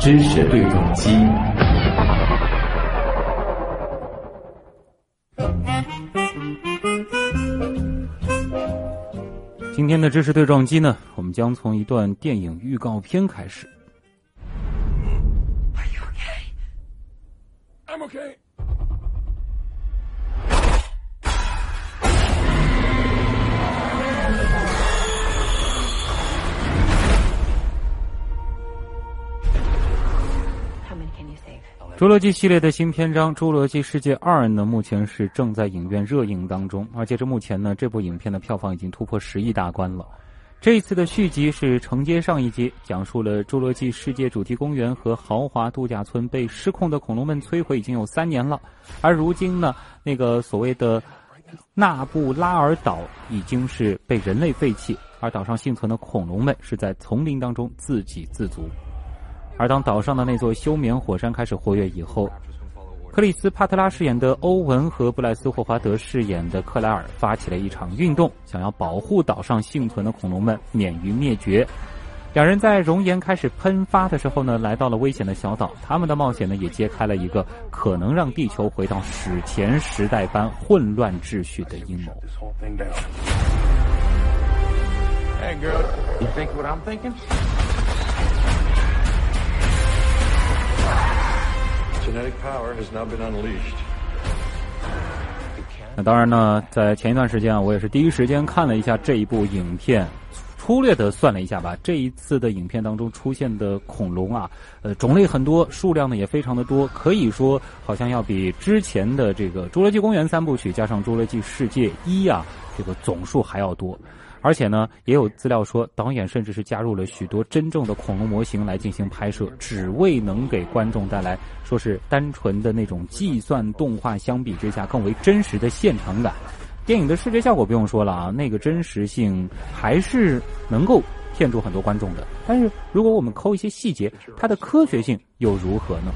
知识对撞机。今天的知识对撞机呢，我们将从一段电影预告片开始。侏罗纪系列的新篇章《侏罗纪世界二》呢，目前是正在影院热映当中，而截至目前呢，这部影片的票房已经突破十亿大关了。这一次的续集是承接上一集，讲述了侏罗纪世界主题公园和豪华度假村被失控的恐龙们摧毁已经有三年了，而如今呢，那个所谓的纳布拉尔岛已经是被人类废弃，而岛上幸存的恐龙们是在丛林当中自给自足。而当岛上的那座休眠火山开始活跃以后，克里斯·帕特拉饰演的欧文和布莱斯·霍华德饰演的克莱尔发起了一场运动，想要保护岛上幸存的恐龙们免于灭绝。两人在熔岩开始喷发的时候呢，来到了危险的小岛。他们的冒险呢，也揭开了一个可能让地球回到史前时代般混乱秩序的阴谋。Hey, girl, you think what I'm thinking? Genetic power has now been unleashed. 那当然呢，在前一段时间啊，我也是第一时间看了一下这一部影片，粗略的算了一下吧。这一次的影片当中出现的恐龙啊，呃，种类很多，数量呢也非常的多，可以说好像要比之前的这个《侏罗纪公园》三部曲加上《侏罗纪世界一》啊，这个总数还要多。而且呢，也有资料说，导演甚至是加入了许多真正的恐龙模型来进行拍摄，只为能给观众带来说是单纯的那种计算动画相比之下更为真实的现场感。电影的视觉效果不用说了啊，那个真实性还是能够骗住很多观众的。但是如果我们抠一些细节，它的科学性又如何呢？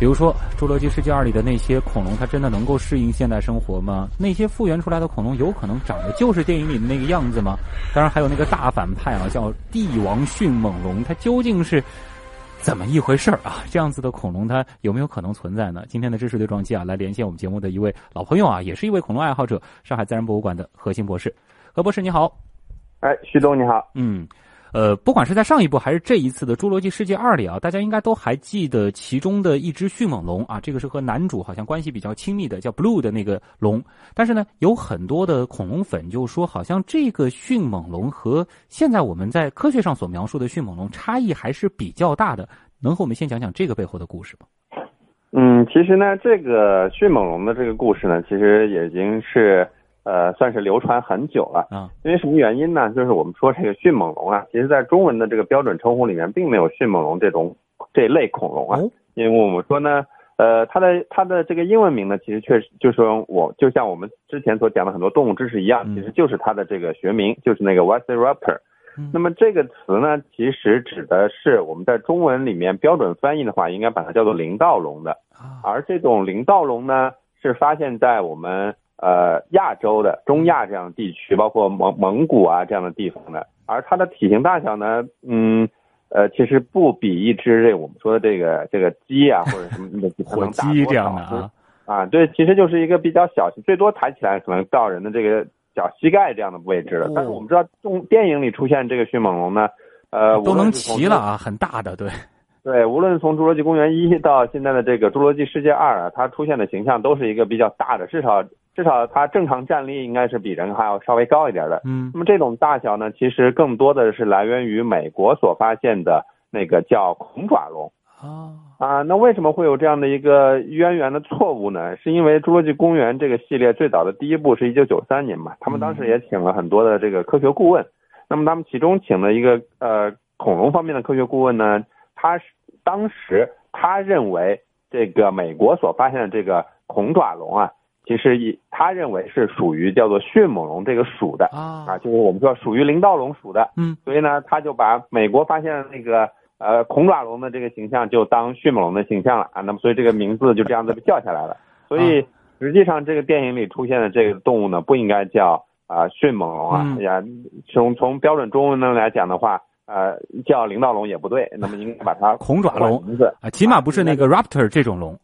比如说，《侏罗纪世界二》里的那些恐龙，它真的能够适应现代生活吗？那些复原出来的恐龙，有可能长得就是电影里的那个样子吗？当然，还有那个大反派啊，叫帝王迅猛龙，它究竟是怎么一回事儿啊？这样子的恐龙，它有没有可能存在呢？今天的知识对撞机啊，来连线我们节目的一位老朋友啊，也是一位恐龙爱好者，上海自然博物馆的何新博士。何博士，你好。哎，徐东你好。嗯。呃，不管是在上一部还是这一次的《侏罗纪世界二》里啊，大家应该都还记得其中的一只迅猛龙啊，这个是和男主好像关系比较亲密的，叫 Blue 的那个龙。但是呢，有很多的恐龙粉就说，好像这个迅猛龙和现在我们在科学上所描述的迅猛龙差异还是比较大的。能和我们先讲讲这个背后的故事吗？嗯，其实呢，这个迅猛龙的这个故事呢，其实已经是。呃，算是流传很久了啊。因为什么原因呢？就是我们说这个迅猛龙啊，其实在中文的这个标准称呼里面，并没有迅猛龙这种这类恐龙啊。哦、因为我们说呢，呃，它的它的这个英文名呢，其实确实就是我就像我们之前所讲的很多动物知识一样，嗯、其实就是它的这个学名，就是那个 Velociraptor。嗯、那么这个词呢，其实指的是我们在中文里面标准翻译的话，应该把它叫做灵盗龙的。啊、而这种灵盗龙呢，是发现在我们。呃，亚洲的中亚这样的地区，包括蒙蒙古啊这样的地方的，而它的体型大小呢，嗯，呃，其实不比一只这我们说的这个这个鸡啊或者什么的火 鸡这样的啊啊，对，其实就是一个比较小，最多抬起来可能到人的这个脚膝盖这样的位置了。哦、但是我们知道，动电影里出现这个迅猛龙呢，呃，都能骑了啊，很大的，对。对，无论从《侏罗纪公园一》到现在的这个《侏罗纪世界二》啊，它出现的形象都是一个比较大的，至少至少它正常站立应该是比人还要稍微高一点的。嗯，那么这种大小呢，其实更多的是来源于美国所发现的那个叫恐爪龙。哦，啊，那为什么会有这样的一个渊源的错误呢？是因为《侏罗纪公园》这个系列最早的第一部是一九九三年嘛，他们当时也请了很多的这个科学顾问，那么他们其中请了一个呃恐龙方面的科学顾问呢，他是。当时他认为这个美国所发现的这个恐爪龙啊，其实以他认为是属于叫做迅猛龙这个属的啊。啊，就是我们说属于林盗龙属的。嗯，所以呢，他就把美国发现的那个呃恐爪龙的这个形象就当迅猛龙的形象了。啊，那么所以这个名字就这样子被叫下来了。所以实际上这个电影里出现的这个动物呢，不应该叫啊迅猛龙啊，从从标准中文呢来讲的话，呃，叫灵道龙也不对，那么应该把它恐爪龙。名字，啊，起码不是那个 raptor 这种龙。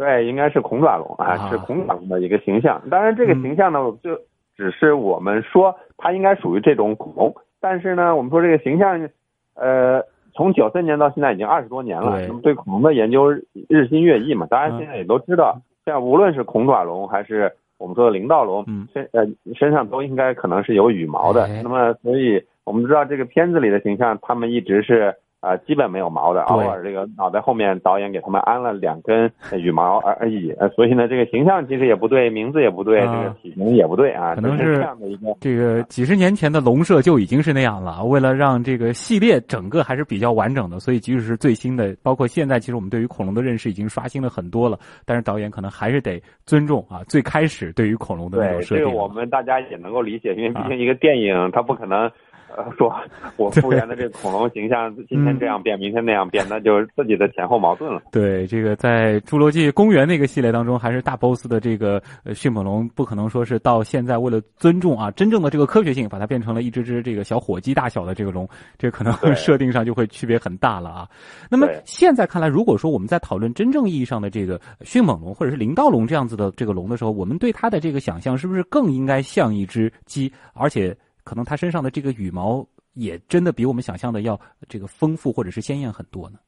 对，应该是恐爪龙啊，啊是恐爪龙的一个形象。当然，这个嗯形象呢，就只是我们说它应该属于这种恐龙，但是呢，我们说这个形象，呃，从九三年到现在已经二十多年了，对那么对恐龙的研究日新月异嘛，大家嗯现在也都知道，像无论是恐爪龙还是我们说的灵道龙，嗯身呃身上都应该可能是有羽毛的。哎那么，所以我们知道这个片子里的形象，他们一直是。啊、基本没有毛的，偶尔这个脑袋后面导演给他们安了两根呃羽毛而而已，呃，所以呢，这个形象其实也不对，名字也不对，啊这个体型也不对啊，可能是这样的一个这个几十年前的龙社就已经是那样了。为了让这个系列整个还是比较完整的，所以即使是最新的，包括现在，其实我们对于恐龙的认识已经刷新了很多了。但是导演可能还是得尊重啊，最开始对于恐龙的那种对，设定。这个我们大家也能够理解，因为毕竟一个电影它不可能。呃，说我复原的这个恐龙形象，今天这样变，明天那样变，那就是自己的前后矛盾了。对，这个在《侏罗纪公园》那个系列当中，还是大 boss 的这个呃迅猛龙，不可能说是到现在为了尊重啊真正的这个科学性，把它变成了一只只这个小火鸡大小的这个龙，这可能对设定上就会区别很大了啊。那么现在看来，如果说我们在讨论真正意义上的这个迅猛龙或者是灵道龙这样子的这个龙的时候，我们对它的这个想象是不是更应该像一只鸡，而且可能它身上的这个羽毛也真的比我们想象的要这个丰富或者是鲜艳很多呢？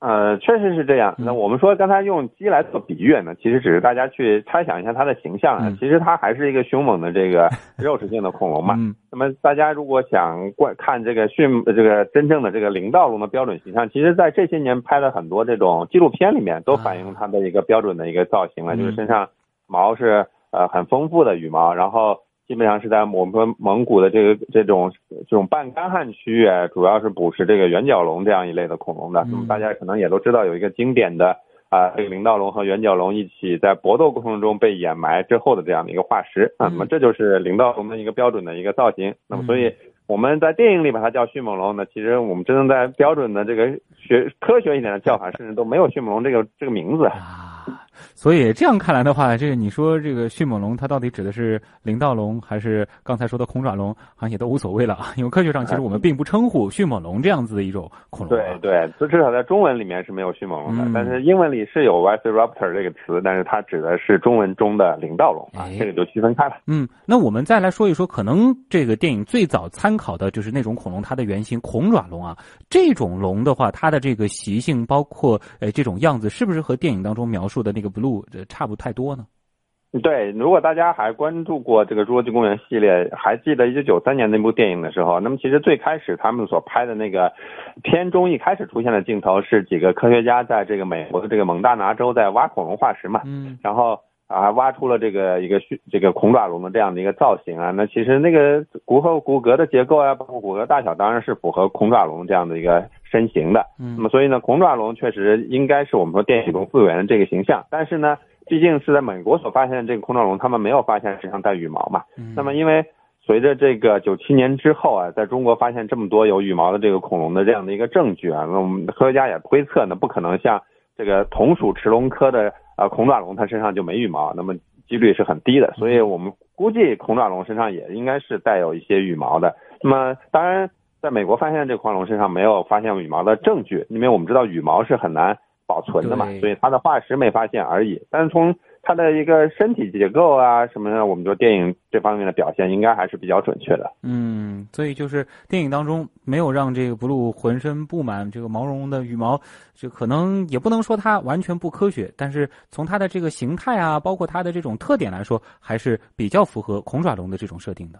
呃，确实是这样。嗯那我们说刚才用鸡来做比喻呢，其实只是大家去猜想一下它的形象啊。嗯其实它还是一个凶猛的这个 肉食性的恐龙嘛。嗯那么大家如果想观看这个驯这个真正的这个灵道龙的标准形象，其实在这些年拍的很多这种纪录片里面都反映它的一个标准的一个造型了，嗯就是身上毛是呃很丰富的羽毛，然后基本上是在我们说蒙古的这个这种这种半干旱区域，主要是捕食这个圆角龙这样一类的恐龙的。嗯那么大家可能也都知道有一个经典的啊、这个灵道龙和圆角龙一起在搏斗过程中被掩埋之后的这样的一个化石那么这就是灵道龙的一个标准的一个造型。那么所以我们在电影里把它叫迅猛龙呢，其实我们真正在标准的这个学科学一点的叫法，甚至都没有迅猛龙这个这个名字。啊，所以这样看来的话，这个你说这个迅猛龙，它到底指的是灵道龙，还是刚才说的恐爪龙，好像也都无所谓了啊。因为科学上其实我们并不称呼迅猛龙这样子的一种恐龙、啊。对对，就至少在中文里面是没有迅猛龙的，嗯但是英文里是有 Velociraptor 这个词，但是它指的是中文中的灵道龙啊哎，这个就区分开了。嗯，那我们再来说一说，可能这个电影最早参考的就是那种恐龙，它的原型恐爪龙啊。这种龙的话，它的这个习性，包括呃这种样子，是不是和电影当中描述的那个 Blue 这差不太多呢？对，如果大家还关注过这个《侏罗纪公园》系列，还记得一九九三年那部电影的时候，那么其实最开始他们所拍的那个片中一开始出现的镜头是几个科学家在这个美国的这个蒙大拿州在挖恐龙化石嘛，嗯然后啊还挖出了这个一个迅这个恐爪龙的这样的一个造型啊，那其实那个骨头骨骼的结构啊，包括骨骼大小，当然是符合恐爪龙这样的一个身形的。嗯那么所以呢，恐爪龙确实应该是我们说电影中复原的这个形象，但是呢，毕竟是在美国所发现的这个恐爪龙，他们没有发现身上带羽毛嘛。嗯那么因为随着这个九七年之后啊，在中国发现这么多有羽毛的这个恐龙的这样的一个证据啊，那我们科学家也推测呢，不可能像这个同属驰龙科的呃恐爪龙，它身上就没羽毛，那么几率是很低的，所以我们估计恐爪龙身上也应该是带有一些羽毛的。那么当然，在美国发现这个恐龙身上没有发现羽毛的证据，因为我们知道羽毛是很难保存的嘛，所以它的化石没发现而已。但是从它的一个身体结构啊什么的，我们说电影这方面的表现应该还是比较准确的。嗯，所以就是电影当中没有让这个 Blue 浑身布满这个毛茸茸的羽毛，就可能也不能说它完全不科学，但是从它的这个形态啊，包括它的这种特点来说，还是比较符合恐爪龙的这种设定的。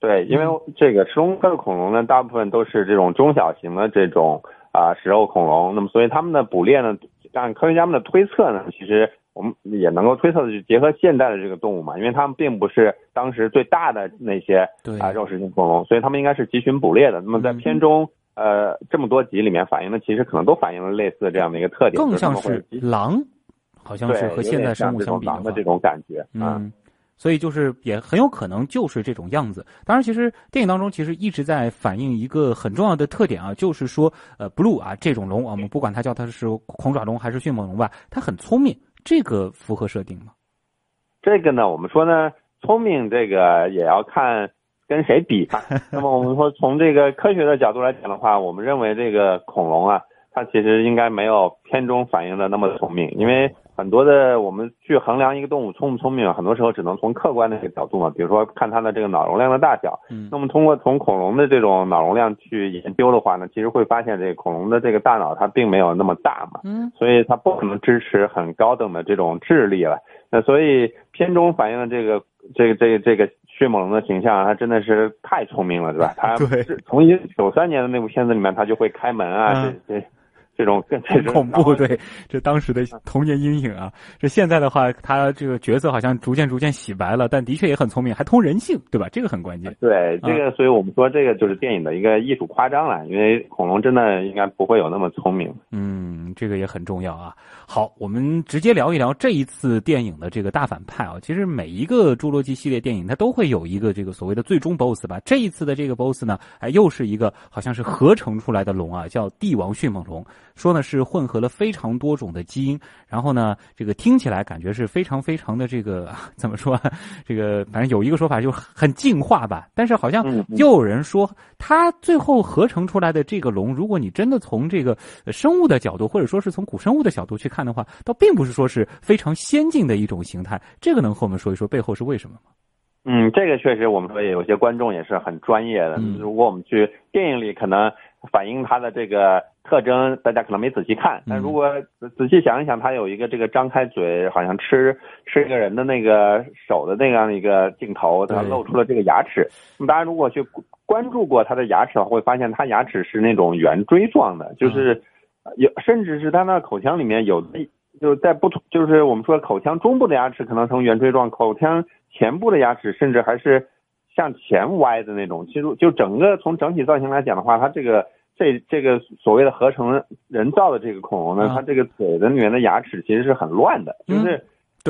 对，因为这个食龙科的恐龙呢，大部分都是这种中小型的这种啊、食肉恐龙，那么所以它们的捕猎呢，按科学家们的推测呢，其实我们也能够推测的是结合现代的这个动物嘛，因为它们并不是当时最大的那些对啊、肉食性恐龙，所以它们应该是集群捕猎的。那么在嗯片中。呃，这么多集里面反映的，其实可能都反映了类似的这样的一个特点，更像是狼，好像，是和现代生物相比狼的这种感觉啊。嗯，所以就是也很有可能就是这种样子。当然，其实电影当中其实一直在反映一个很重要的特点啊，就是说，呃，blue 啊这种龙啊，我们不管它叫它是恐爪龙还是迅猛龙吧，它很聪明，这个符合设定吗？这个呢，我们说呢，聪明这个也要看跟谁比吧。那么我们说从这个科学的角度来讲的话，我们认为这个恐龙啊，它其实应该没有片中反映的那么聪明，因为。很多的，我们去衡量一个动物聪不聪明，很多时候只能从客观的一个角度嘛，比如说看它的这个脑容量的大小。嗯，那么通过从恐龙的这种脑容量去研究的话呢，其实会发现这个恐龙的这个大脑它并没有那么大嘛。嗯，所以它不可能支持很高等的这种智力了。那所以片中反映的这个这个这个这个迅猛龙的形象，它真的是太聪明了，对吧？它 从一九三年的那部片子里面，它就会开门啊，这这。这种 更恐怖，对，这当时的童年阴影啊。这现在的话，他这个角色好像逐渐逐渐洗白了，但的确也很聪明，还通人性，对吧？这个很关键。对，这个，所以我们说这个就是电影的一个艺术夸张了，因为恐龙真的应该不会有那么聪明。嗯，这个也很重要啊。好，我们直接聊一聊这一次电影的这个大反派啊。其实每一个侏罗纪系列电影，它都会有一个这个所谓的最终 BOSS 吧。这一次的这个 BOSS 呢，哎，又是一个好像是合成出来的龙啊，叫帝王迅猛龙。说呢是混合了非常多种的基因，然后呢，这个听起来感觉是非常非常的这个 怎么说？这个反正有一个说法就很进化吧。但是好像又有人说，它最后合成出来的这个龙，如果你真的从这个生物的角度，或者说是从古生物的角度去看的话，倒并不是说是非常先进的一种形态。这个能和我们说一说背后是为什么吗？嗯，这个确实我们说也有些观众也是很专业的。如果我们去电影里可能反映它的这个。特征大家可能没仔细看，但如果仔细想一想，它有一个这个张开嘴好像吃吃一个人的那个手的那样一个镜头，它露出了这个牙齿。那么大家如果去关注过它的牙齿的话，会发现它牙齿是那种圆锥状的，就是有甚至是它那口腔里面有的就是在不同，就是我们说口腔中部的牙齿可能呈圆锥状，口腔前部的牙齿甚至还是向前歪的那种。其实就整个从整体造型来讲的话，它这个。这这个所谓的合成人造的这个恐龙呢，它这个嘴的里面的牙齿其实是很乱的，就是，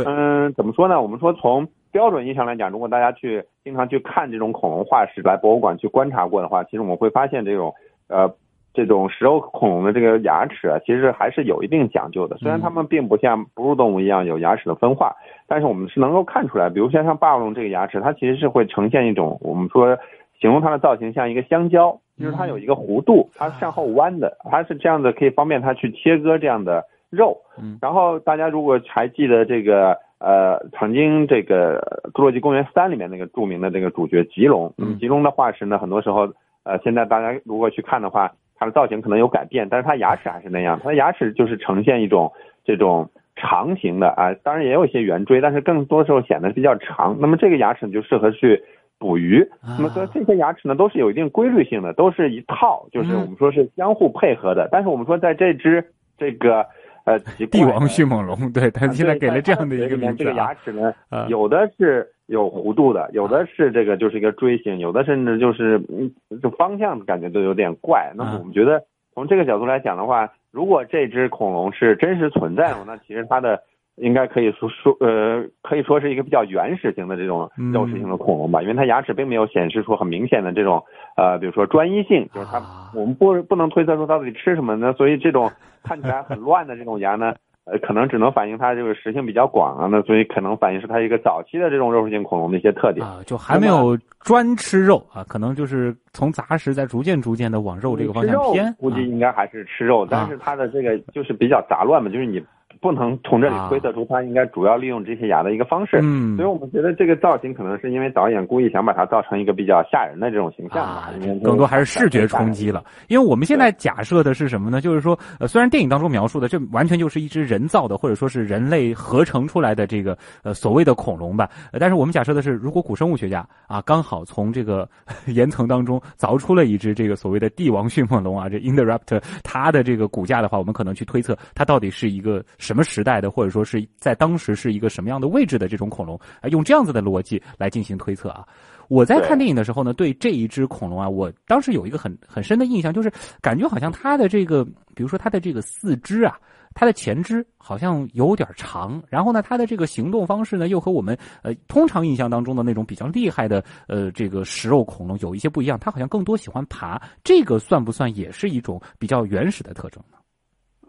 嗯，怎么说呢？我们说从标准意义上来讲，如果大家去经常去看这种恐龙化石，来博物馆去观察过的话，其实我们会发现这种呃这种食肉恐龙的这个牙齿啊，其实还是有一定讲究的。虽然它们并不像哺乳动物一样有牙齿的分化，但是我们是能够看出来，比如像像霸王龙这个牙齿，它其实是会呈现一种我们说形容它的造型像一个香蕉。就是它有一个弧度，它向后弯的，它是这样的，可以方便它去切割这样的肉。嗯，然后大家如果还记得这个呃，曾经这个《侏罗纪公园三》里面那个著名的这个主角棘龙，那么棘龙的化石呢，很多时候呃，现在大家如果去看的话，它的造型可能有改变，但是它牙齿还是那样，它的牙齿就是呈现一种这种长形的啊，当然也有一些圆锥，但是更多时候显得比较长。那么这个牙齿就适合去。捕鱼，那么说这些牙齿呢都是有一定规律性的，都是一套，就是我们说是相互配合的。但是我们说在这只这个呃帝王迅猛龙，对它现在给了这样的一个名字，这个牙齿呢，有的是有弧度的，有的是这个就是一个锥形，有的甚至就是嗯，这方向感觉都有点怪。那么我们觉得从这个角度来讲的话，如果这只恐龙是真实存在的，那其实它的。应该可以说说，呃，可以说是一个比较原始型的这种肉食性的恐龙吧，因为它牙齿并没有显示出很明显的这种，呃，比如说专一性，就是它，我们不不能推测出它到底吃什么呢？所以这种看起来很乱的这种牙呢，呃，可能只能反映它这个食性比较广啊，那所以可能反映是它一个早期的这种肉食性恐龙的一些特点啊，就还没有专吃肉啊，可能就是从杂食在逐渐逐渐的往肉这个方向偏，估计应该还是吃肉，但是它的这个就是比较杂乱嘛，就是你。不能从这里推测出它应该主要利用这些牙的一个方式，嗯，所以我们觉得这个造型可能是因为导演故意想把它造成一个比较吓人的这种形象吧，更多还是视觉冲击了。因为我们现在假设的是什么呢？就是说，呃，虽然电影当中描述的这完全就是一只人造的或者说是人类合成出来的这个呃所谓的恐龙吧，但是我们假设的是，如果古生物学家啊刚好从这个岩层当中凿出了一只这个所谓的帝王迅猛龙啊，这 Indoraptor 它的这个骨架的话，我们可能去推测它到底是一个。什么时代的，或者说是在当时是一个什么样的位置的这种恐龙，啊，用这样子的逻辑来进行推测啊。我在看电影的时候呢，对这一只恐龙啊，我当时有一个很很深的印象，就是感觉好像它的这个，比如说它的这个四肢啊，它的前肢好像有点长，然后呢，它的这个行动方式呢，又和我们呃通常印象当中的那种比较厉害的呃这个食肉恐龙有一些不一样，它好像更多喜欢爬，这个算不算也是一种比较原始的特征呢？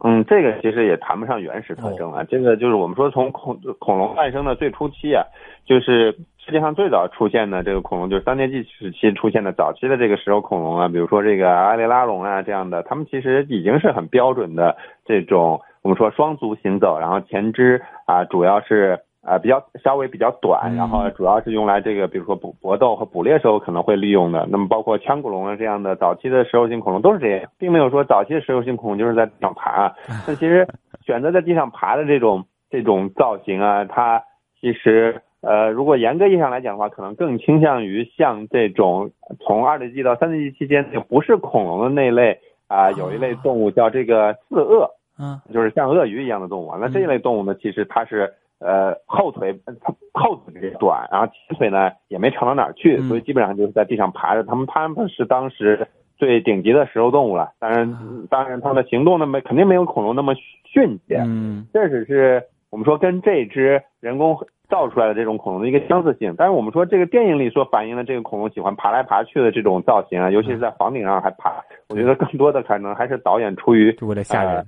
嗯，这个其实也谈不上原始特征了。这个就是我们说从恐恐龙诞生的最初期啊，就是世界上最早出现的这个恐龙，就是三叠纪时期出现的早期的这个食肉恐龙啊，比如说这个阿雷拉龙啊这样的，它们其实已经是很标准的这种我们说双足行走，然后前肢啊主要是。啊，比较稍微比较短，然后主要是用来这个，比如说捕搏斗和捕猎时候可能会利用的。那么包括腔骨龙啊这样的早期的食肉性恐龙都是这样，并没有说早期的食肉性恐龙就是在地上爬。那其实选择在地上爬的这种这种造型啊，它其实呃，如果严格意义上来讲的话，可能更倾向于像这种从二叠纪到三叠纪期间就不是恐龙的那类啊，有一类动物叫这个四鳄，嗯，就是像鳄鱼一样的动物。那这一类动物呢，其实它是。呃，后腿后腿比较短，然后前腿呢也没长到哪儿去，所以基本上就是在地上爬着。他们他们是当时最顶级的食肉动物了。当然，当然，它的行动呢没肯定没有恐龙那么迅捷。嗯，这只是我们说跟这只人工造出来的这种恐龙的一个相似性。但是我们说这个电影里所反映的这个恐龙喜欢爬来爬去的这种造型啊，尤其是在房顶上还爬，我觉得更多的可能还是导演出于为了吓人。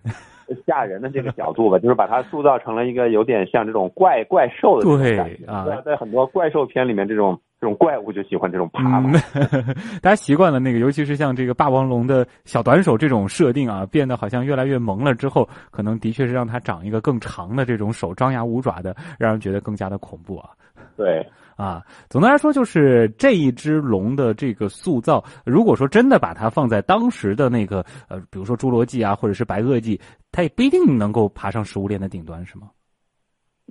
吓人的这个角度吧，就是把它塑造成了一个有点像这种怪怪兽的对啊，在很多怪兽片里面，这种这种怪物就喜欢这种爬嘛。大家习惯了那个，尤其是像这个霸王龙的小短手这种设定啊，变得好像越来越萌了之后，可能的确是让它长一个更长的这种手，张牙舞爪的，让人觉得更加的恐怖啊。对。啊，总的来说，就是这一只龙的这个塑造，如果说真的把它放在当时的那个呃，比如说侏罗纪啊，或者是白垩纪，它也不一定能够爬上食物链的顶端，是吗？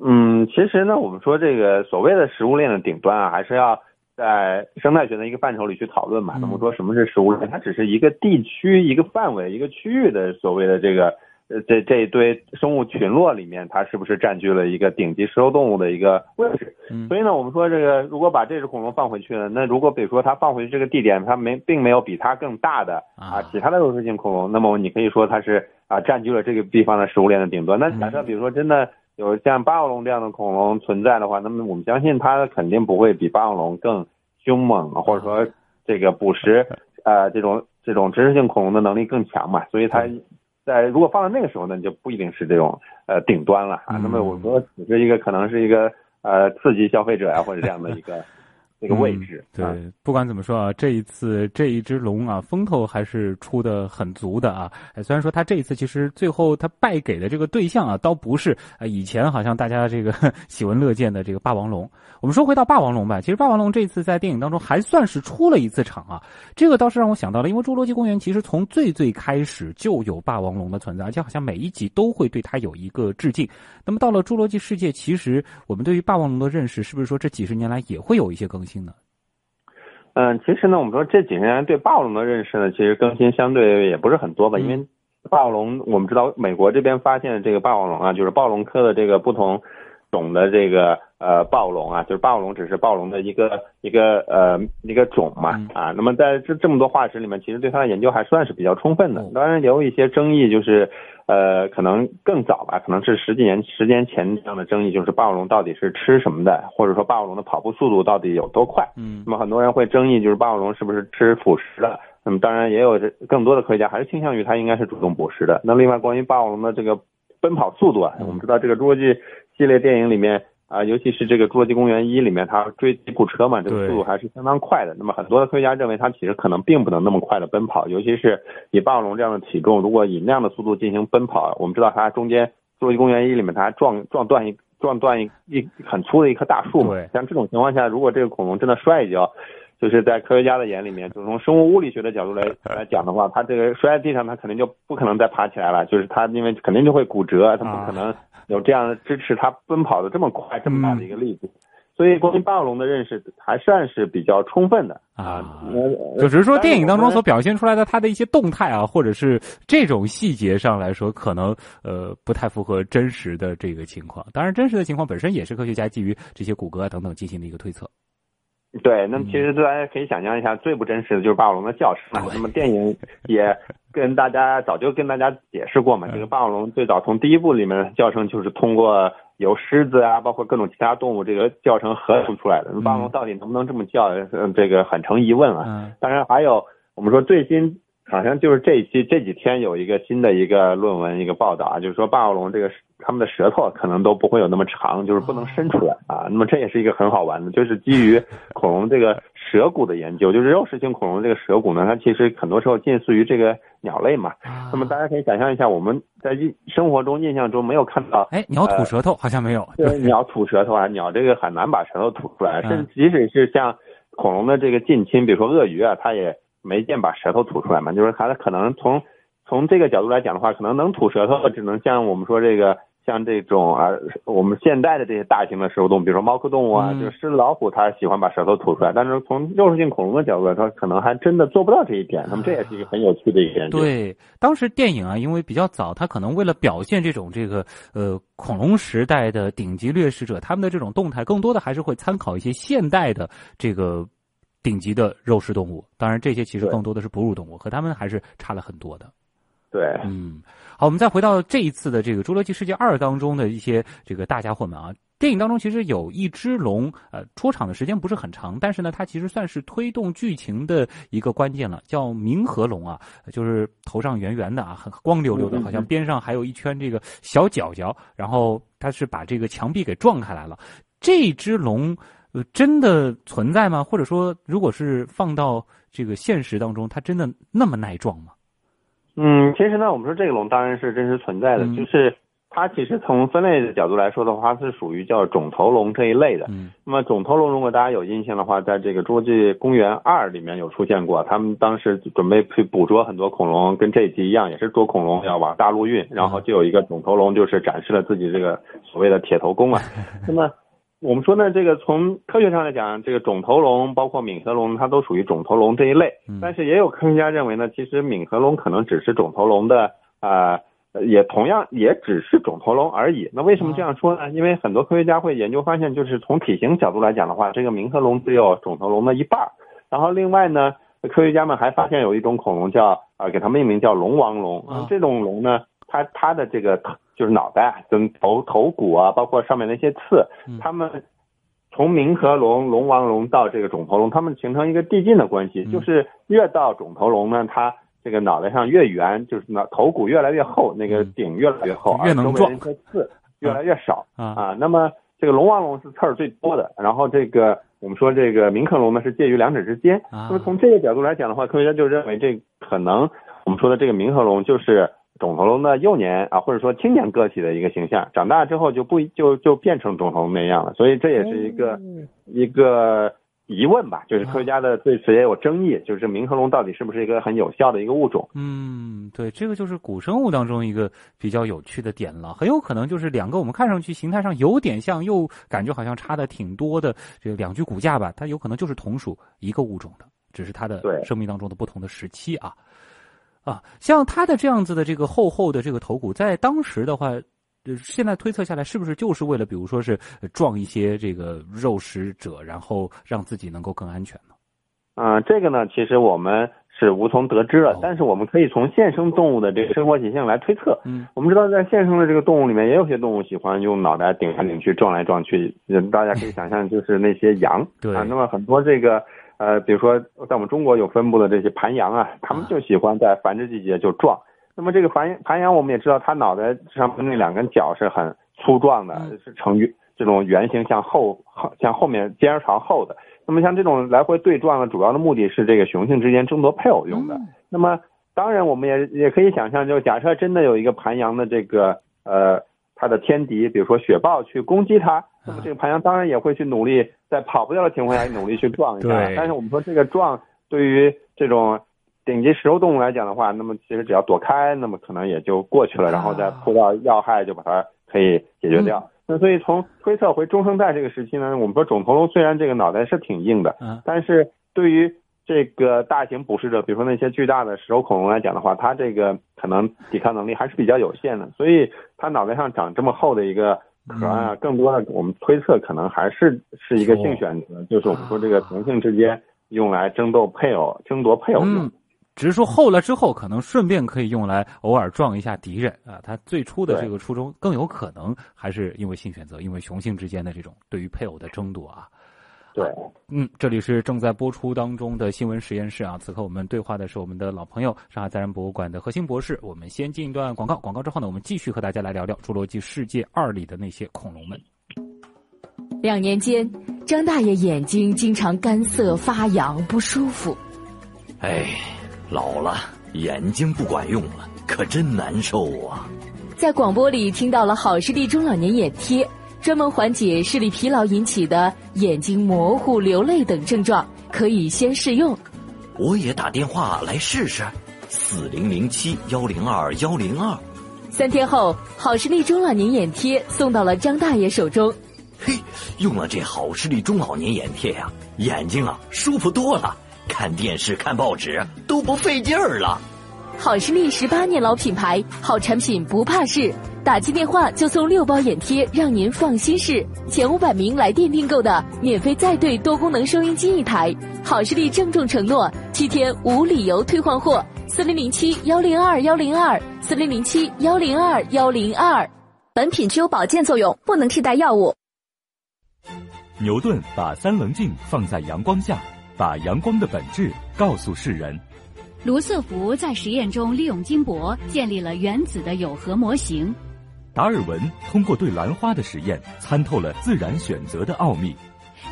嗯，其实呢，我们说这个所谓的食物链的顶端啊，还是要在生态学的一个范畴里去讨论嘛。那么说什么是食物链？它只是一个地区、一个范围、一个区域的所谓的这个。呃，这这一堆生物群落里面，它是不是占据了一个顶级食肉动物的一个位置？所以呢，我们说这个，如果把这只恐龙放回去了，那如果比如说它放回去这个地点，它没并没有比它更大的啊其他的肉食性恐龙，那么你可以说它是啊占据了这个地方的食物链的顶端。那假设比如说真的有像霸王龙这样的恐龙存在的话，那么我们相信它肯定不会比霸王龙更凶猛，或者说这个捕食呃这种这种植食性恐龙的能力更强嘛，所以它。在如果放在那个时候呢，就不一定是这种呃顶端了啊。那么我说只是一个可能是一个呃刺激消费者呀或者这样的一个。这个位置，对，不管怎么说啊，这一次这一只龙啊，风头还是出的很足的啊。虽然说他这一次其实最后他败给的这个对象啊，倒不是啊以前好像大家这个 喜闻乐见的这个霸王龙。我们说回到霸王龙吧，其实霸王龙这次在电影当中还算是出了一次场啊。这个倒是让我想到了，因为侏罗纪公园其实从最最开始就有霸王龙的存在，而且好像每一集都会对它有一个致敬。那么到了侏罗纪世界，其实我们对于霸王龙的认识，是不是说这几十年来也会有一些更新？嗯，其实呢，我们说这几十年对霸王龙的认识呢，其实更新相对也不是很多吧。因为霸王龙，我们知道美国这边发现的这个霸王龙啊，就是暴龙科的这个不同种的这个呃暴龙啊，就是霸王龙只是暴龙的一个一个呃一个种嘛啊。那么在这这么多化石里面，其实对它的研究还算是比较充分的。当然有一些争议，就是。呃，可能更早吧，可能是十几年十年前这样的争议，就是霸王龙到底是吃什么的，或者说霸王龙的跑步速度到底有多快？嗯，那么很多人会争议，就是霸王龙是不是吃腐食的？那么当然也有这更多的科学家还是倾向于它应该是主动捕食的。那另外关于霸王龙的这个奔跑速度啊，我们知道这个侏罗纪系列电影里面。啊，尤其是这个《侏罗纪公园一》里面，它追吉普车嘛，这个速度还是相当快的。那么很多的科学家认为，它其实可能并不能那么快的奔跑，尤其是以霸王龙这样的体重，如果以那样的速度进行奔跑，我们知道它中间《侏罗纪公园一》里面它还撞撞断一撞断一一很粗的一棵大树嘛。像这种情况下，如果这个恐龙真的摔一跤，就是在科学家的眼里面，就从生物物理学的角度来来讲的话，它这个摔在地上，它肯定就不可能再爬起来了，就是它因为肯定就会骨折，它不可能。有这样的支持，它奔跑的这么快、这么大的一个力度，所以关于霸王龙的认识还算是比较充分的啊。就只是说电影当中所表现出来的它的一些动态啊，或者是这种细节上来说，可能呃不太符合真实的这个情况。当然，真实的情况本身也是科学家基于这些骨骼啊等等进行的一个推测。对，那么其实大家可以想象一下，最不真实的就是霸王龙的叫声。那么电影也跟大家早就跟大家解释过嘛，这个霸王龙最早从第一部里面的叫声就是通过由狮子啊，包括各种其他动物这个叫声合成出来的。霸王龙到底能不能这么叫，嗯这个很成疑问啊。当然还有我们说最新好像就是这一期这几天有一个新的一个论文一个报道啊，就是说霸王龙这个它们的舌头可能都不会有那么长，就是不能伸出来啊。那么这也是一个很好玩的，就是基于恐龙这个舌骨的研究，就是肉食性恐龙这个舌骨呢，它其实很多时候近似于这个鸟类嘛。那么大家可以想象一下，我们在生活中印象中没有看到，哎，鸟吐舌头好像没有，对，鸟吐舌头啊，鸟这个很难把舌头吐出来，甚至即使是像恐龙的这个近亲，比如说鳄鱼啊，它也。没见把舌头吐出来嘛？就是它可能从从这个角度来讲的话，可能能吐舌头的只能像我们说这个像这种啊，我们现代的这些大型的食肉动物，比如说猫科动物啊，就是狮子老虎，它喜欢把舌头吐出来。但是从肉食性恐龙的角度来说，可能还真的做不到这一点。那么这也是一个很有趣的一点。对，当时电影啊，因为比较早，它可能为了表现这种这个呃恐龙时代的顶级掠食者他们的这种动态，更多的还是会参考一些现代的这个。顶级的肉食动物，当然这些其实更多的是哺乳动物，和它们还是差了很多的。对，嗯，好，我们再回到这一次的这个《侏罗纪世界二》当中的一些这个大家伙们啊，电影当中其实有一只龙，呃，出场的时间不是很长，但是呢，它其实算是推动剧情的一个关键了，叫冥河龙啊，就是头上圆圆的啊，很光溜溜的，好像边上还有一圈这个小角角，然后它是把这个墙壁给撞开来了，这只龙。呃，真的存在吗？或者说，如果是放到这个现实当中，它真的那么耐撞吗？嗯，其实呢，我们说这个龙当然是真实存在的，就是它其实从分类的角度来说的话，是属于叫肿头龙这一类的。嗯。那么肿头龙，如果大家有印象的话，在这个《侏罗纪公园二》里面有出现过，他们当时准备去捕捉很多恐龙，跟这一集一样，也是捉恐龙要往大陆运，然后就有一个肿头龙，就是展示了自己这个所谓的铁头功啊。那么。我们说呢，这个从科学上来讲，这个肿头龙包括敏河龙，它都属于肿头龙这一类。但是也有科学家认为呢，其实敏河龙可能只是肿头龙的啊，也同样也只是肿头龙而已。那为什么这样说呢？因为很多科学家会研究发现，就是从体型角度来讲的话，这个敏河龙只有肿头龙的一半。然后另外呢，科学家们还发现有一种恐龙叫啊，给它命名叫龙王龙。这种龙呢，它它的这个。就是脑袋跟头头骨啊，包括上面那些刺，它们从冥河龙、龙王龙到这个肿头龙，它们形成一个递进的关系，就是越到肿头龙呢，它这个脑袋上越圆，就是脑头骨越来越厚，那个顶越来越厚，越能撞，刺越来越少啊。那么这个龙王龙是刺儿最多的，然后这个我们说这个冥河龙呢是介于两者之间。那么从这个角度来讲的话，科学家就认为这可能我们说的这个冥河龙就是。肿头龙的幼年啊，或者说青年个体的一个形象，长大之后就不就就变成肿头龙那样了，所以这也是一个一个疑问吧，就是科学家的对此也有争议，就是冥河龙到底是不是一个很有效的一个物种？嗯，对，这个就是古生物当中一个比较有趣的点了，很有可能就是两个我们看上去形态上有点像，又感觉好像差的挺多的这两具骨架吧，它有可能就是同属一个物种的，只是它的生命当中的不同的时期啊。啊，像它的这样子的这个厚厚的这个头骨，在当时的话，现在推测下来，是不是就是为了，比如说是撞一些这个肉食者，然后让自己能够更安全呢？啊，这个呢，其实我们是无从得知了。但是我们可以从现生动物的这个生活习性来推测。嗯，我们知道在现生的这个动物里面，也有些动物喜欢用脑袋顶来顶去、撞来撞去。大家可以想象，就是那些羊。对啊，那么很多这个。呃，比如说在我们中国有分布的这些盘羊啊，它们就喜欢在繁殖季节就撞。那么这个盘盘羊，我们也知道，它脑袋上面那两根角是很粗壮的，是呈这种圆形向后后向后面尖儿朝后的。那么像这种来回对撞的主要的目的是这个雄性之间争夺配偶用的。那么当然我们也也可以想象，就假设真的有一个盘羊的这个呃。它的天敌，比如说雪豹去攻击它，那么这个盘羊当然也会去努力，在跑不掉的情况下努力去撞一下。但是我们说这个撞对于这种顶级食肉动物来讲的话，那么其实只要躲开，那么可能也就过去了，然后再扑到要害就把它可以解决掉。那所以从推测回中生代这个时期呢，我们说肿头龙虽然这个脑袋是挺硬的，但是对于这个大型捕食者，比如说那些巨大的食肉恐龙来讲的话，它这个可能抵抗能力还是比较有限的，所以它脑袋上长这么厚的一个壳啊，更多的我们推测可能还是是一个性选择，就是我们说这个同性之间用来争斗配偶、争夺配偶用。只是说厚了之后，可能顺便可以用来偶尔撞一下敌人啊。它最初的这个初衷更有可能还是因为性选择，因为雄性之间的这种对于配偶的争夺啊。对，嗯，这里是正在播出当中的新闻实验室啊。此刻我们对话的是我们的老朋友上海自然博物馆的核心博士。我们先进一段广告，广告之后呢，我们继续和大家来聊聊《侏罗纪世界二》里的那些恐龙们。两年间，张大爷眼睛经常干涩发痒不舒服。哎，老了，眼睛不管用了，可真难受啊！在广播里听到了好视力中老年眼贴。专门缓解视力疲劳引起的眼睛模糊、流泪等症状，可以先试用。我也打电话来试试，四零零七幺零二幺零二。三天后，好视力中老年眼贴送到了张大爷手中。嘿，用了这好视力中老年眼贴呀，眼睛啊舒服多了，看电视、看报纸都不费劲儿了。好视力十八年老品牌，好产品不怕试。打进电话就送六包眼贴，让您放心试。前五百名来电订购的，免费再兑多功能收音机一台。好视力郑重承诺，七天无理由退换货。四零零七幺零二幺零二，四零零七幺零二幺零二。本品具有保健作用，不能替代药物。牛顿把三棱镜放在阳光下，把阳光的本质告诉世人。卢瑟福在实验中利用金箔建立了原子的有核模型。达尔文通过对兰花的实验，参透了自然选择的奥秘。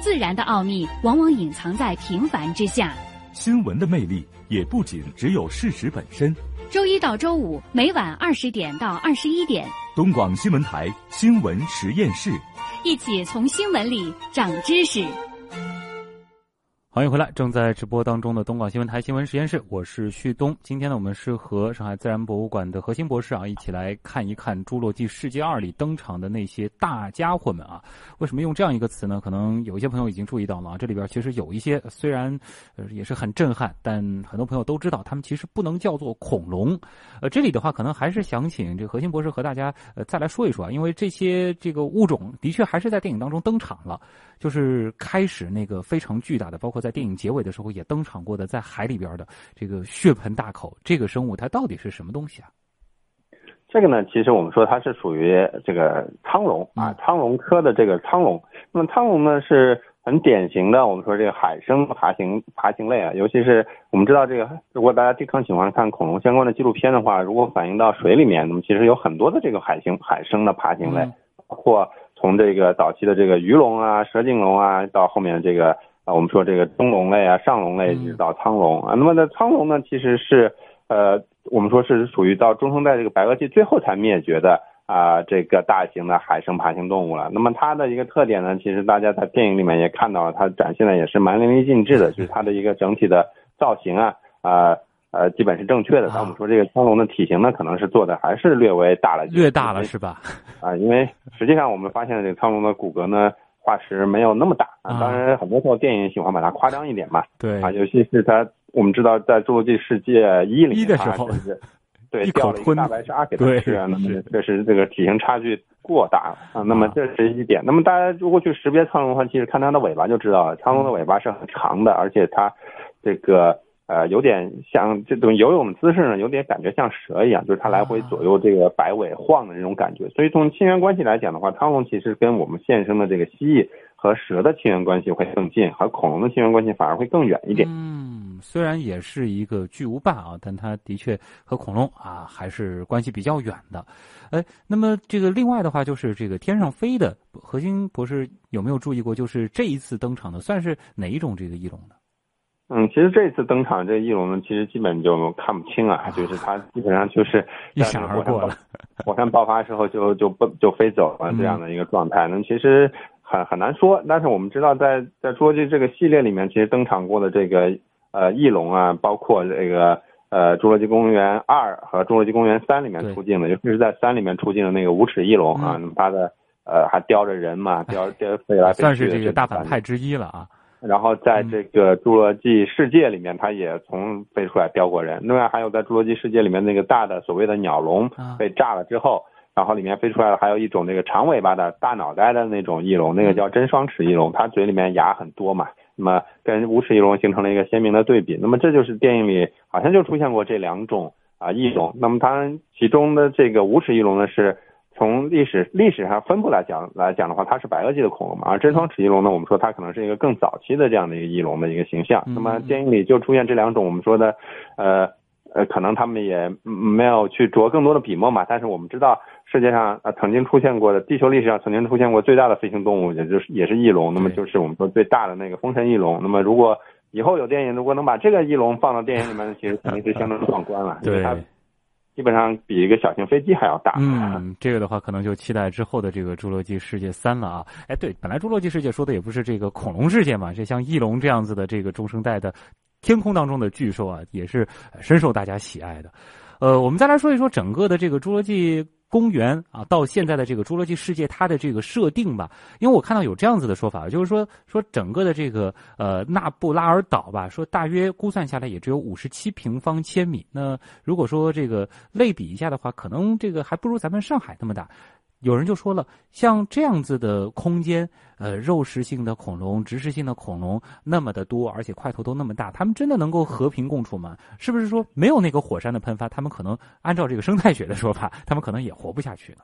自然的奥秘往往隐藏在平凡之下。新闻的魅力也不仅只有事实本身。周一到周五每晚二十点到二十一点，东广新闻台新闻实验室，一起从新闻里长知识。欢迎回来，正在直播当中的东广新闻台新闻实验室，我是旭东。今天呢，我们是和上海自然博物馆的核心博士啊，一起来看一看《侏罗纪世界二》里登场的那些大家伙们啊。为什么用这样一个词呢？可能有一些朋友已经注意到了啊，这里边其实有一些虽然呃也是很震撼，但很多朋友都知道，他们其实不能叫做恐龙。呃，这里的话，可能还是想请这核心博士和大家呃再来说一说啊，因为这些这个物种的确还是在电影当中登场了。就是开始那个非常巨大的，包括在电影结尾的时候也登场过的，在海里边的这个血盆大口这个生物，它到底是什么东西啊？这个呢，其实我们说它是属于这个苍龙啊，苍龙科的这个苍龙。那么苍龙呢是很典型的，我们说这个海生爬行爬行类啊，尤其是我们知道这个，如果大家经常喜欢看恐龙相关的纪录片的话，如果反映到水里面，那么其实有很多的这个海星海生的爬行类，包括。从这个早期的这个鱼龙啊、蛇颈龙啊，到后面这个啊，我们说这个中龙类啊、上龙类，一直到苍龙啊。那么呢，苍龙呢，其实是呃，我们说是属于到中生代这个白垩纪最后才灭绝的啊，这个大型的海生爬行动物了。那么它的一个特点呢，其实大家在电影里面也看到了，它展现的也是蛮淋漓尽致的，就是它的一个整体的造型啊啊。呃，基本是正确的。但我们说这个苍龙的体型呢，可能是做的还是略微大了，略大了是吧？啊，因为实际上我们发现这个苍龙的骨骼呢，化石没有那么大啊。当然，很多时候电影喜欢把它夸张一点嘛。对啊，尤其是它，我们知道在《侏罗纪世界一》里的时候，对，掉了一个大白鲨给它吃啊，那么这是这个体型差距过大啊。那么这是一点。那么大家如果去识别苍龙的话，其实看它的尾巴就知道了，苍龙的尾巴是很长的，而且它这个。呃，有点像这种游泳姿势呢，有点感觉像蛇一样，就是它来回左右这个摆尾晃的这种感觉。所以从亲缘关系来讲的话，苍龙其实跟我们现生的这个蜥蜴和蛇的亲缘关系会更近，和恐龙的亲缘关系反而会更远一点。嗯，虽然也是一个巨无霸啊，但它的确和恐龙啊还是关系比较远的。哎，那么这个另外的话，就是这个天上飞的核心博士有没有注意过？就是这一次登场的算是哪一种这个翼龙呢？嗯，其实这次登场这翼龙呢，其实基本就看不清啊，就是它基本上就是一闪而过了，火山爆发时候就就不就飞走了这样的一个状态。那其实很很难说，但是我们知道，在在侏罗纪这个系列里面，其实登场过的这个呃翼龙啊，包括这个呃侏罗纪公园二和侏罗纪公园三里面出镜的，尤其是在三里面出镜的那个无齿翼龙啊，那么它的呃还叼着人嘛，叼叼飞来飞去，算是这个大反派之一了啊。然后在这个侏罗纪世界里面，它也从飞出来叼过人。另外还有在侏罗纪世界里面那个大的所谓的鸟笼被炸了之后，然后里面飞出来的还有一种那个长尾巴的大脑袋的那种翼龙，那个叫真双齿翼龙，它嘴里面牙很多嘛，那么跟无齿翼龙形成了一个鲜明的对比。那么这就是电影里好像就出现过这两种啊翼龙。那么它其中的这个无齿翼龙呢是。从历史历史上分布来讲来讲的话，它是白垩纪的恐龙嘛，而真双齿翼龙呢，我们说它可能是一个更早期的这样的一个翼龙的一个形象。那么电影里就出现这两种我们说的，呃呃，可能他们也没有去着更多的笔墨嘛，但是我们知道世界上呃曾经出现过的地球历史上曾经出现过最大的飞行动物，也就是也是翼龙，那么就是我们说最大的那个风神翼龙。那么如果以后有电影，如果能把这个翼龙放到电影里面，其实肯定是相当壮观了，因为它。基本上比一个小型飞机还要大。嗯，这个的话可能就期待之后的这个《侏罗纪世界三》了啊！哎，对，本来《侏罗纪世界》说的也不是这个恐龙世界嘛，这像翼龙这样子的这个中生代的天空当中的巨兽啊，也是深受大家喜爱的。呃，我们再来说一说整个的这个《侏罗纪》。公园啊，到现在的这个侏罗纪世界，它的这个设定吧，因为我看到有这样子的说法，就是说说整个的这个呃纳布拉尔岛吧，说大约估算下来也只有五十七平方千米。那如果说这个类比一下的话，可能这个还不如咱们上海那么大。有人就说了，像这样子的空间，呃，肉食性的恐龙、植食性的恐龙那么的多，而且块头都那么大，他们真的能够和平共处吗？是不是说没有那个火山的喷发，他们可能按照这个生态学的说法，他们可能也活不下去呢？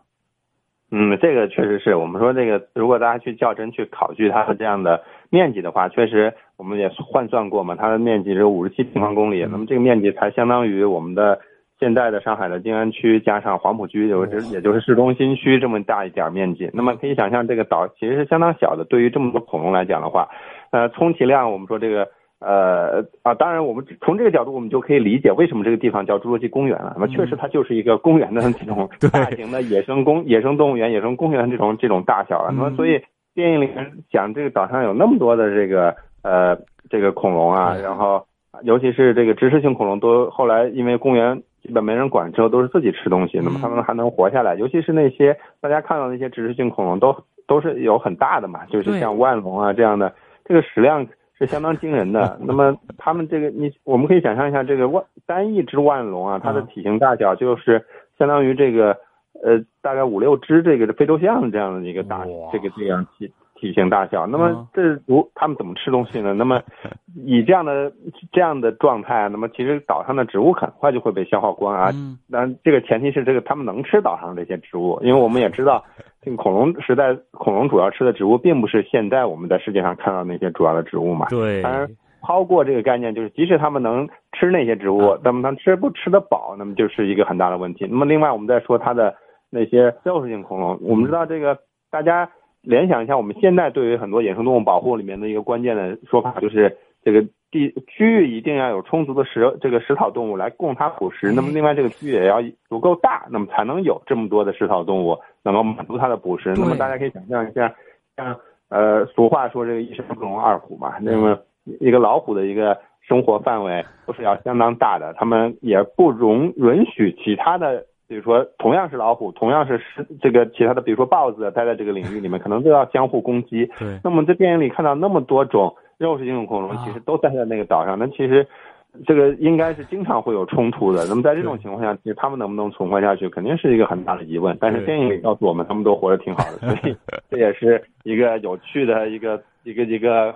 嗯，这个确实是我们说这个，如果大家去较真去考据它的这样的面积的话，确实我们也换算过嘛，它的面积只有五十七平方公里，那么这个面积才相当于我们的。现在的上海的静安区加上黄浦区，有也就是市中心区这么大一点面积，那么可以想象这个岛其实是相当小的。对于这么多恐龙来讲的话，呃，充其量我们说这个呃啊，当然我们从这个角度我们就可以理解为什么这个地方叫侏罗纪公园了。那么确实它就是一个公园的这种 大型的野生公野生动物园、野生公园这种这种大小了。那么所以电影里面讲这个岛上有那么多的这个呃这个恐龙啊，然后尤其是这个植食性恐龙都后来因为公园。基本没人管，之后都是自己吃东西，那么它们还能活下来。尤其是那些大家看到那些植食性恐龙，都都是有很大的嘛，就是像万龙啊这样的，这个食量是相当惊人的。那么他们这个，你我们可以想象一下，这个万单一只万龙啊，它的体型大小就是相当于这个呃大概五六只这个非洲象这样的一个大这个这样体。体型大小，那么这如他们怎么吃东西呢？那么 以这样的这样的状态，那么其实岛上的植物很快就会被消耗光啊。那这个前提是这个他们能吃岛上这些植物，因为我们也知道，这个恐龙时代恐龙主要吃的植物并不是现在我们在世界上看到那些主要的植物嘛。对。当然，抛过这个概念，就是即使他们能吃那些植物，那么他吃不吃得饱，那么就是一个很大的问题。那么另外，我们再说它的那些肉食性恐龙，我们知道这个大家。联想一下，我们现在对于很多野生动物保护里面的一个关键的说法，就是这个地区域一定要有充足的食这个食草动物来供它捕食。那么另外这个区域也要足够大，那么才能有这么多的食草动物能够满足它的捕食。那么大家可以想象一下，像呃俗话说这个一山不容二虎嘛，那么一个老虎的一个生活范围都是要相当大的，它们也不容允许其他的。比如说，同样是老虎，同样是是这个其他的，比如说豹子待在这个领域里面，可能都要相互攻击。对。那么在电影里看到那么多种肉食性恐龙，其实都待在那个岛上，那其实这个应该是经常会有冲突的。那么在这种情况下，其实他们能不能存活下去，肯定是一个很大的疑问。但是电影里告诉我们，他们都活得挺好的，所以 这也是一个有趣的一个一个一个。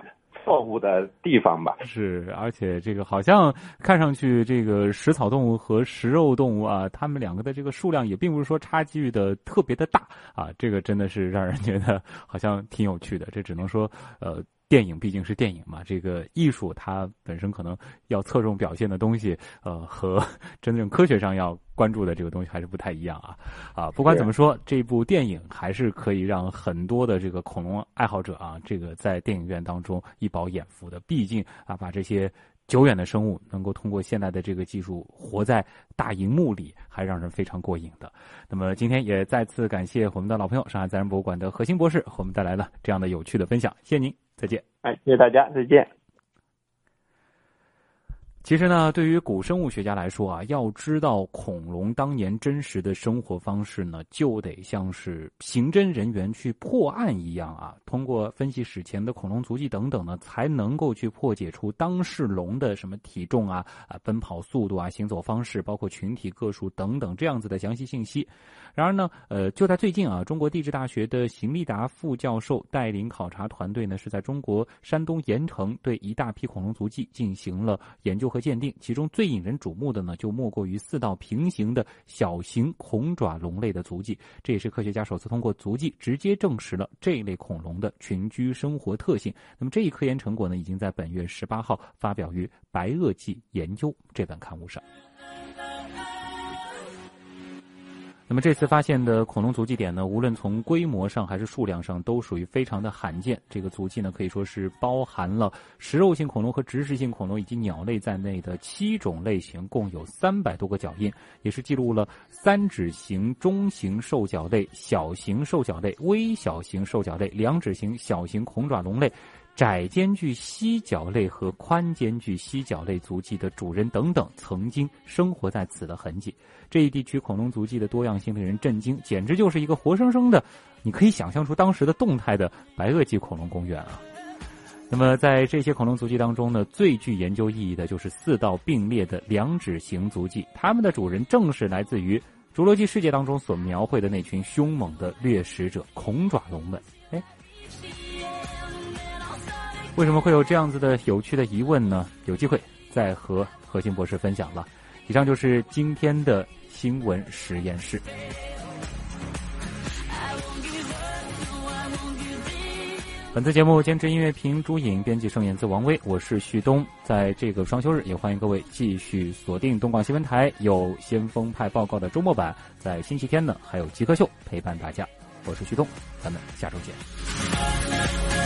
错误的地方吧，是，而且这个好像看上去，这个食草动物和食肉动物啊，它们两个的这个数量也并不是说差距的特别的大啊，这个真的是让人觉得好像挺有趣的。这只能说，呃。电影毕竟是电影嘛，这个艺术它本身可能要侧重表现的东西，呃，和 真正科学上要关注的这个东西还是不太一样啊。啊，不管怎么说，这部电影还是可以让很多的这个恐龙爱好者啊，这个在电影院当中一饱眼福的。毕竟啊，把这些久远的生物能够通过现代的这个技术活在大荧幕里，还让人非常过瘾的。那么今天也再次感谢我们的老朋友上海自然博物馆的核心博士，和我们带来了这样的有趣的分享，谢谢您。再见，哎，谢谢大家，再见。其实呢，对于古生物学家来说啊，要知道恐龙当年真实的生活方式呢，就得像是刑侦人员去破案一样啊，通过分析史前的恐龙足迹等等呢，才能够去破解出当事龙的什么体重啊、啊奔跑速度啊、行走方式，包括群体个数等等这样子的详细信息。然而呢，呃，就在最近啊，中国地质大学的邢立达副教授带领考察团队呢，是在中国山东盐城对一大批恐龙足迹进行了研究和鉴定，其中最引人瞩目的呢，就莫过于四道平行的小型恐爪龙类的足迹。这也是科学家首次通过足迹直接证实了这一类恐龙的群居生活特性。那么这一科研成果呢，已经在本月十八号发表于《白垩纪研究》这本刊物上。那么这次发现的恐龙足迹点呢，无论从规模上还是数量上，都属于非常的罕见。这个足迹呢，可以说是包含了食肉性恐龙和植食性恐龙以及鸟类在内的七种类型，共有三百多个脚印，也是记录了三趾型中型兽脚类、小型兽脚类、微小型兽脚类、两趾型小型恐爪龙类。窄间距犀角类和宽间距犀角类足迹的主人等等，曾经生活在此的痕迹。这一地区恐龙足迹的多样性令人震惊，简直就是一个活生生的，你可以想象出当时的动态的白垩纪恐龙公园啊。那么在这些恐龙足迹当中呢，最具研究意义的就是四道并列的两趾形足迹，它们的主人正是来自于《侏罗纪世界》当中所描绘的那群凶猛的掠食者——恐爪龙们。为什么会有这样子的有趣的疑问呢？有机会再和核心博士分享了。以上就是今天的新闻实验室。本次节目监制音乐评朱颖，编辑盛燕姿王威，我是旭东。在这个双休日，也欢迎各位继续锁定东广新闻台有先锋派报告的周末版。在星期天呢，还有极客秀陪伴大家。我是旭东，咱们下周见。